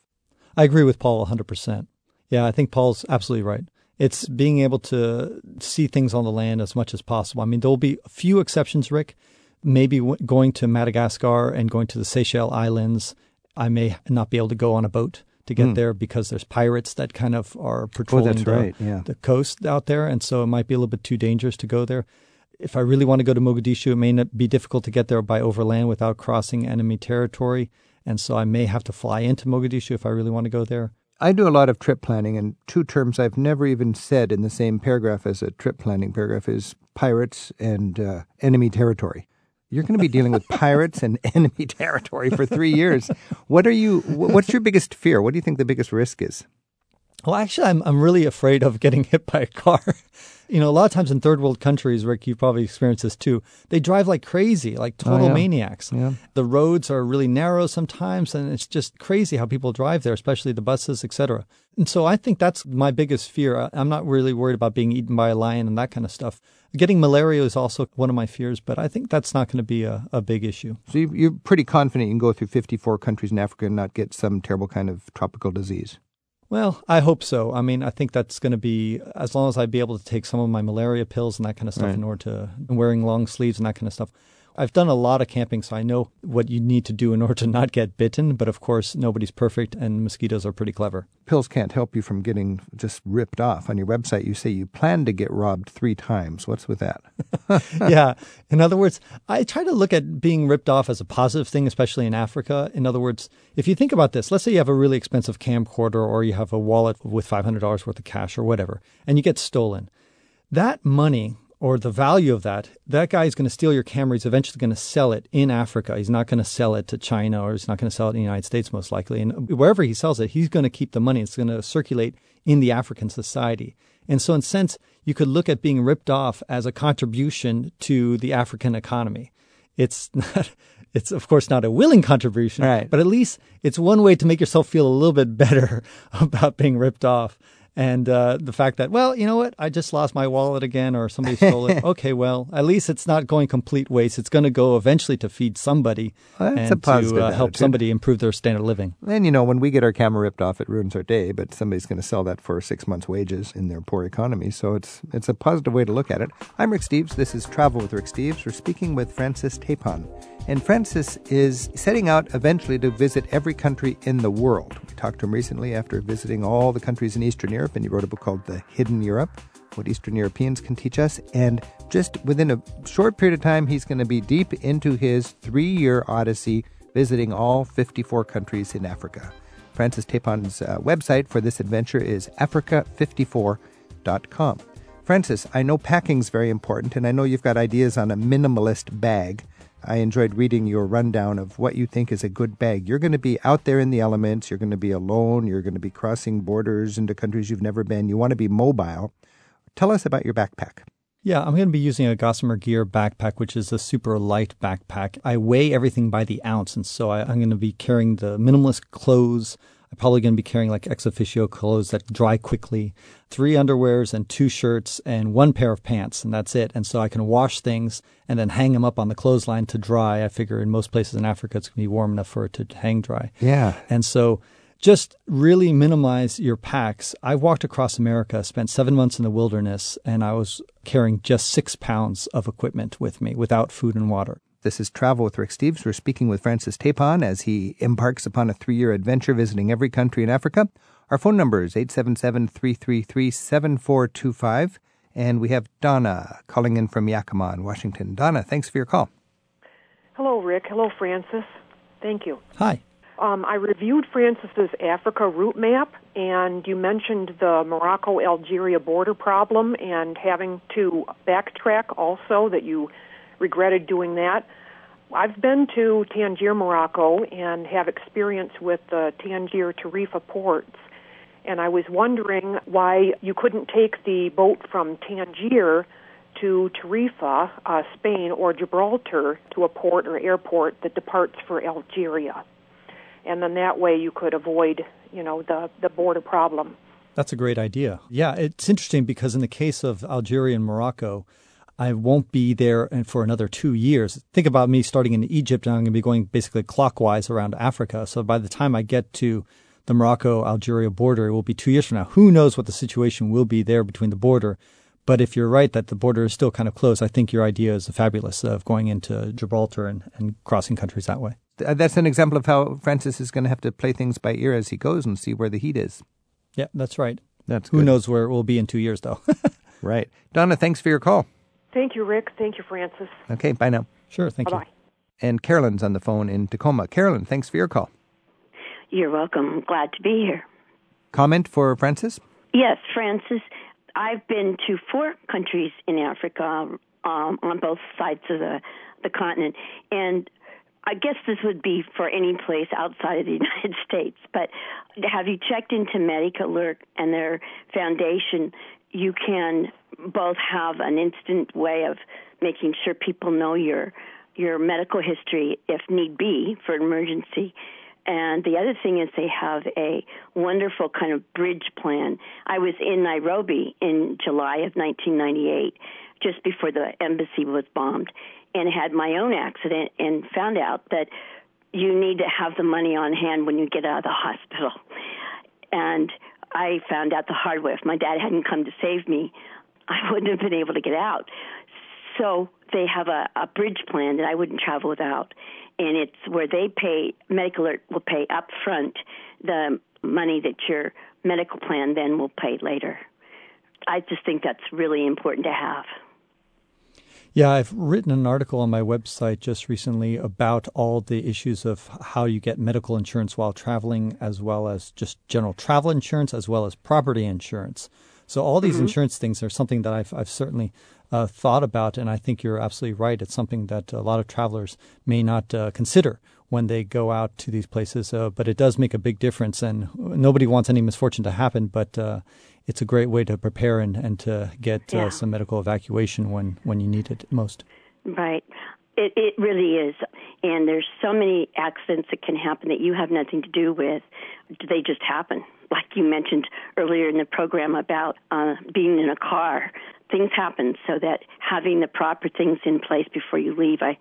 S4: I agree with Paul 100%. Yeah, I think Paul's absolutely right. It's being able to see things on the land as much as possible. I mean, there'll be a few exceptions, Rick. Maybe going to Madagascar and going to the Seychelles Islands, I may not be able to go on a boat to get mm. there because there's pirates that kind of are patrolling
S1: oh,
S4: the,
S1: right. yeah.
S4: the coast out there. And so it might be a little bit too dangerous to go there. If I really want to go to Mogadishu, it may not be difficult to get there by overland without crossing enemy territory. And so I may have to fly into Mogadishu if I really want to go there.
S1: I do a lot of trip planning, and two terms I've never even said in the same paragraph as a trip planning paragraph is pirates and uh, enemy territory. You're going to be dealing with pirates and (laughs) enemy territory for three years. What are you? What's your biggest fear? What do you think the biggest risk is?
S4: Well, actually, I'm I'm really afraid of getting (laughs) hit by a car. you know, a lot of times in third world countries, Rick, you've probably experienced this too. They drive like crazy, like oh, total oh, yeah. maniacs.
S1: Yeah.
S4: The roads are really narrow sometimes, and it's just crazy how people drive there, especially the buses, etc. And so I think that's my biggest fear. I'm not really worried about being eaten by a lion and that kind of stuff. Getting malaria is also one of my fears, but I think that's not going to be a, a big issue.
S1: So you're pretty confident you can go through 54 countries in Africa and not get some terrible kind of tropical disease?
S4: Well, I hope so. I mean, I think that's going to be as long as I be able to take some of my malaria pills and that kind of stuff right. in order to wearing long sleeves and that kind of stuff. I've done a lot of camping, so I know what you need to do in (laughs) order to not get bitten. But of course, nobody's perfect, and mosquitoes are pretty clever.
S1: Pills can't help you from getting just ripped off. On your website, you say you plan to get robbed three times. What's with that? (laughs)
S4: yeah. In other words, I try to look at being ripped off as a positive thing, especially in Africa. In other words, if you think about this, let's say you have a really expensive camcorder or you have a wallet with $500 worth of cash or whatever, and you get stolen. That money or the value of that, that guy is going to steal your camera. He's eventually going to sell it in Africa. He's not going to sell it to China or he's not going to sell it in the United States, most likely. And wherever he sells it, he's going to keep the money. It's going to circulate in the African society. And so, in a sense, you could look at being ripped off as a contribution to the African economy. It's (laughs) not, it's of course not a willing contribution,
S1: right.
S4: but at least it's one way to make yourself feel a little bit better (laughs) about being ripped off. And uh, the fact that, well, you know what, I just lost my wallet again or somebody stole it. (laughs) Okay, well, at least it's not going complete waste. It's going to go eventually to feed somebody
S1: well,
S4: and to uh, help somebody improve their standard of living.
S1: And, you know, when we get our camera ripped off, it ruins our day, but somebody's going to sell that for six months' wages in their poor economy. So it's, it's a positive way to look at it. I'm Rick Steves. This is Travel with Rick Steves. We're speaking with Francis Tapon. And Francis is setting out eventually to visit every country in the world. We talked to him recently after visiting all the countries in Eastern Europe, and he wrote a book called The Hidden Europe What Eastern Europeans Can Teach Us. And just within a short period of time, he's going to be deep into his three year odyssey visiting all 54 countries in Africa. Francis Tapon's uh, website for this adventure is africa54.com. Francis, I know packing's very important, and I know you've got ideas on a minimalist bag. I enjoyed reading your rundown of what you think is a good bag. You're going to be out there in the elements. You're going to be alone. You're going to be crossing borders into countries you've never been. You want to be mobile. Tell us about your backpack.
S4: Yeah, I'm going to be using a Gossamer Gear backpack, which is a super light backpack. I weigh everything by the ounce, and so I, am going to be carrying the minimalist clothes. I'm probably going to be carrying like ExOfficio clothes that dry quickly, three underwears and two shirts and one pair of pants, and that's it. And so I can wash things and then hang them up on the clothesline to dry. I figure in most places in Africa it's going to be warm enough for it to hang dry.
S1: Yeah.
S4: And so just really minimize your packs. I walked across America, spent seven months in the wilderness, and I was carrying just six pounds of equipment with me without food and water.
S1: This is Travel with Rick Steves. We're speaking with Francis Tapon as he embarks upon a three year adventure visiting every country in Africa. Our phone number is 877 333 7425. And we have Donna calling in from Yakima in Washington. Donna, thanks for your call.
S6: Hello, Rick. Hello, Francis. Thank you.
S4: Hi.
S6: Um, I reviewed Francis's Africa route map, and you mentioned the Morocco Algeria border problem and having to backtrack also, that you regretted doing that. I've been to Tangier, Morocco, and have experience with the Tangier Tarifa ports. And I was wondering why you couldn't take the boat from Tangier to Tarifa, uh, Spain, or Gibraltar to a port or airport that departs for Algeria and then that way you could avoid, you know, the the border problem.
S4: That's a great idea. Yeah, it's interesting because in the case of Algeria and Morocco, I won't be there for another two years. Think about me starting in Egypt, and I'm going to be going basically clockwise around Africa. So by the time I get to the Morocco Algeria border, it will be two years from now. Who knows what the situation will be there between the border? But if you're right that the border is still kind of closed, I think your idea is fabulous of going into Gibraltar and, and crossing countries that way.
S1: Uh, that's an example of how Francis is going to have to play things by ear as he goes and see where the heat is.
S4: Yeah, that's right.
S1: That's
S4: Who
S1: good.
S4: knows where it will be in two years, though. (laughs)
S1: right. Donna, thanks for your call.
S6: Thank you, Rick. Thank you, Francis.
S1: Okay, bye now.
S4: Sure, thank
S6: Bye-bye.
S4: you.
S1: And Carolyn's on the phone in Tacoma. Carolyn, thanks for your call.
S7: You're welcome. Glad to be here.
S1: Comment for Francis?
S7: Yes, Francis. I've been to four countries in Africa um, on both sides of the, the continent. And I guess this would be for any place outside of the (laughs) United States, but have you checked into Medicalert and their foundation? You can both have an instant way of making sure people know your your medical history if need be for an emergency. And the other thing is they have a wonderful kind of bridge plan. I was in Nairobi in July of 1998, just before the embassy was bombed and had my own accident and found out that you need to have the money on hand when you get out of the hospital. And I found out the hard way. If my dad hadn't come to save me, I (laughs) wouldn't have been able to get out. So they have a, a bridge plan that I wouldn't travel without. And it's where they pay, Medicalert will pay up front the money that your medical plan then will pay later. I just think that's really important to have.
S4: Yeah, I've written an article on my website just recently about all the issues of how you get medical insurance while traveling, as well as just general travel insurance, as well as property insurance. So all these mm-hmm. insurance things are something that I've, I've certainly uh, thought about, and I think you're absolutely right. It's something that a lot of travelers may not uh, consider when they go out to these places, uh, but it does make a big difference. And nobody wants any misfortune to happen, but uh, it's a great way to prepare and, and to get uh, yeah. uh, some medical evacuation when, when you need it most.
S7: Right. It, it really is. And there's so many accidents that can happen that you have nothing to do with. They just happen. Like you mentioned earlier in the program about uh, being in a car, things happen. So that having the proper things in place before you leave, I,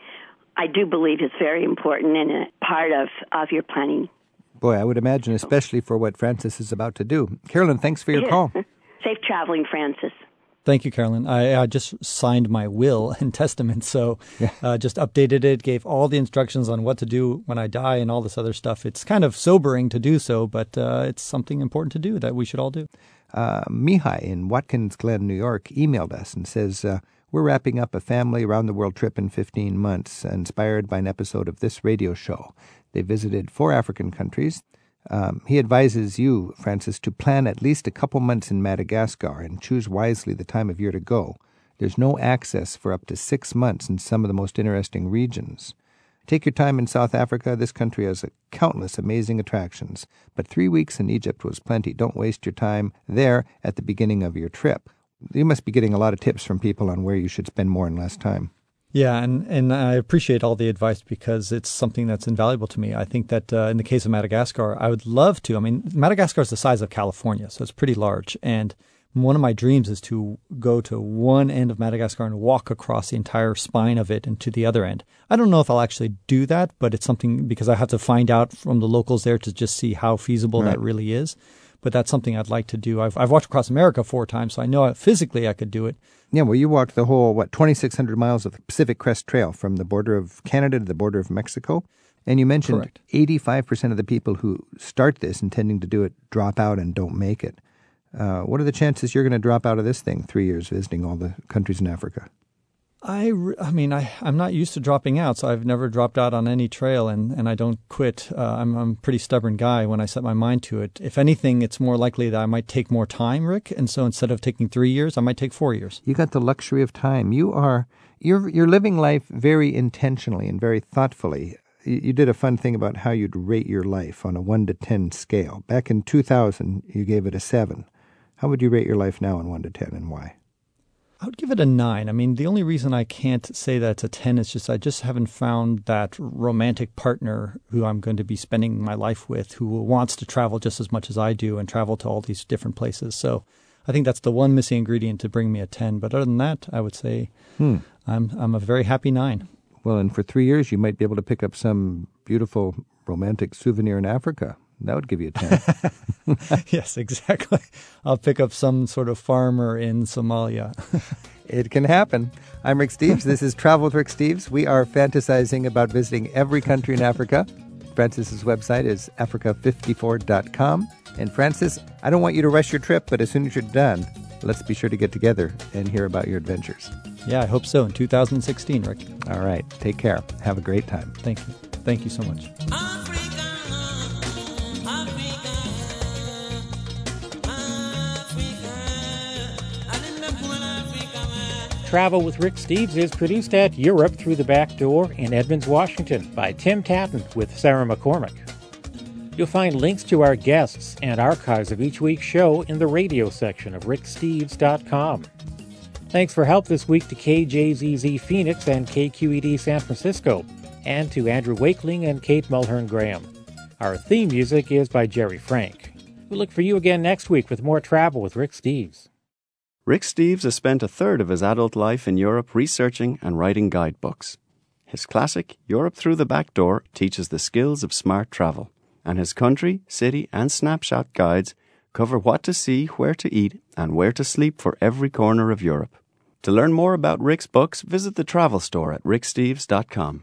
S7: I do believe is very important and a part of, of your planning
S1: Boy, I would imagine, especially for what Francis is about to do. Carolyn, thanks for your call. (laughs)
S7: Safe traveling, Francis.
S4: Thank you, Carolyn. I, I just signed my will (laughs) and testament, so uh, just updated it, gave all the instructions on what to do when I die and all this other stuff. It's kind of sobering to do so, but uh, it's something important to do that we should all do.
S1: Uh, Mihai in Watkins Glen, New York, emailed us and says, uh, We're wrapping up a family around the world trip in 15 months, inspired by an episode of this radio show. They visited four African countries. Um, he advises you, Francis, to plan at least a couple months in Madagascar and choose wisely the time of year to go. There's no access for up to six months in some of the most interesting regions. Take your time in South Africa. This country has countless amazing attractions, but three weeks in Egypt was plenty. Don't waste your time there at the beginning of your trip. You must be getting a lot of tips from people on where you should spend more and less time.
S4: Yeah, and, and I appreciate all the advice because it's something that's invaluable to me. I think that uh, in the case of Madagascar, I would love to. I mean, Madagascar is the size of California, so it's pretty large. And one of my dreams is to go to one end of Madagascar and walk across the entire spine of it and to the other end. I don't know if I'll actually do that, but it's something because I have to find out from the locals there to just see how feasible right. that really is but that's something I'd like to do. I've, I've walked across America four times, so I know physically I could do it.
S1: Yeah, well, you walked the whole, what, 2,600 miles of the Pacific Crest Trail from the border of Canada to the border of Mexico. And you mentioned
S4: Correct.
S1: 85% of the people who start this intending to do it drop out and don't make it. Uh, what are the chances you're going to drop out of this thing three years visiting all the countries in Africa?
S4: I, I mean, I, I'm not used to dropping out, so I've never dropped out on any trail, and, and I don't quit. Uh, I'm, I'm a pretty stubborn guy when I set my mind to it. If anything, it's more likely that I might take more time, Rick, and so instead of taking three years, I might take four years.
S1: You got the luxury of time. You are you're you're living life very intentionally and very thoughtfully. You, you did a fun thing about how you'd rate your life on a one to ten scale. Back in 2000, you gave it a seven. How would you rate your life now on one to ten, and why?
S4: I would give it a nine. I mean, the only reason I can't say that it's a 10 is just I just haven't found that romantic partner who I'm going to be spending my life with who wants to travel just as much as I do and travel to all these different places. So I think that's the one missing ingredient to bring me a 10. But other than that, I would say hmm. I'm, I'm a very happy nine.
S1: Well, and for three years, you might be able to pick up some beautiful romantic souvenir in Africa. That would give you a (laughs) 10.
S4: yes, exactly. I'll pick up some sort of farmer in Somalia. (laughs)
S1: it can happen. I'm Rick Steves. This is Travel with Rick Steves. We are fantasizing about visiting every country in Africa. Francis's website is africa54.com. And Francis, I don't want you to rush your trip, but as soon as you're done, let's be sure to get together and hear about your adventures.
S4: Yeah, I hope so in 2016, Rick.
S1: All right. Take care. Have a great time.
S4: Thank you. Thank you so much.
S8: Travel with Rick Steves is produced at Europe Through the Back Door in Edmonds, Washington by Tim Tattan with Sarah McCormick. You'll find links to our guests and archives of each week's show in the radio section of ricksteves.com. Thanks for help this week to KJZZ Phoenix and KQED San Francisco, and to Andrew Wakeling and Kate Mulhern Graham. Our theme music is by Jerry Frank. We'll look for you again next week with more travel with Rick Steves.
S9: Rick Steves has spent a third of his adult life in Europe researching and writing guidebooks. His classic, Europe Through the Back Door, teaches the skills of smart travel, and his country, city, and snapshot guides cover what to see, where to eat, and where to sleep for every corner of Europe. To learn more about Rick's books, visit the travel store at ricksteves.com.